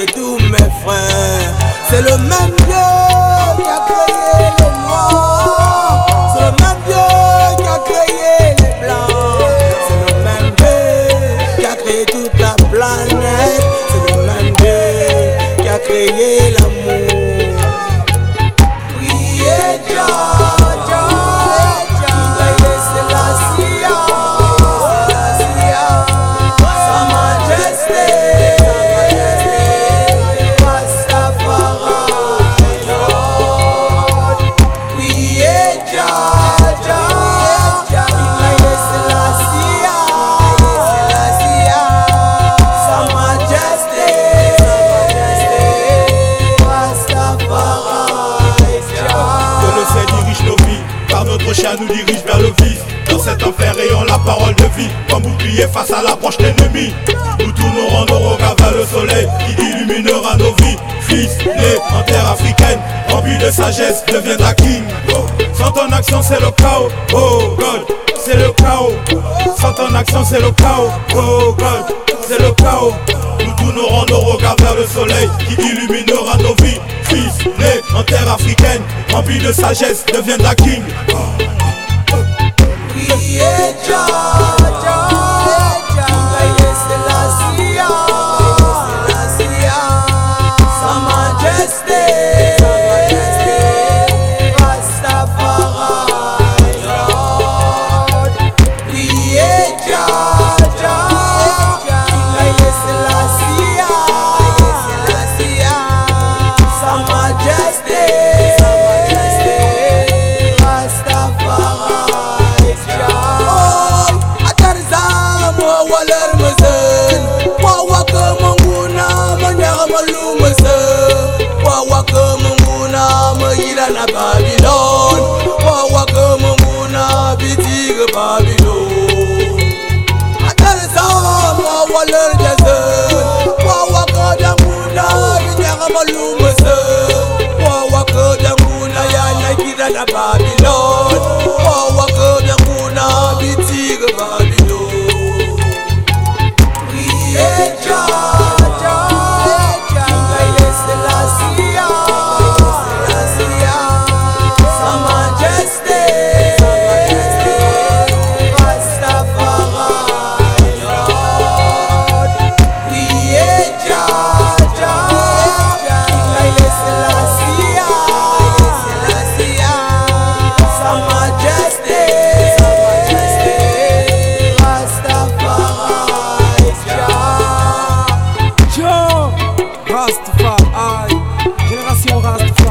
tous mes frères. C'est le même Dieu qui a créé les noirs. C'est le même Dieu qui a créé les blancs. C'est le même Dieu qui a créé toute la planète. C'est le même Dieu qui a créé l'amour. Car notre chien nous dirige vers le vice. Dans cet enfer ayant la parole de vie, comme bouclier face à l'approche d'ennemis. Nous tournerons nos regards vers le soleil qui illuminera nos vies. Fils né en terre africaine, rempli de sagesse, deviendra king. Oh, Sans ton action, c'est le chaos. Oh God, c'est le chaos. Sans ton action, c'est le chaos. Oh God, c'est le chaos. Nous tournerons nos regards vers le soleil qui illuminera nos vies. Fils né en terre africaine, rempli de sagesse, deviendra king. na Babylon. Wawa kama muna bitiga Babylon Atari saon wawa lor jazen Wawa kada muna binyaga malumasa Wawa kada muna yana kira na Babylon. Aïe, génération Rasta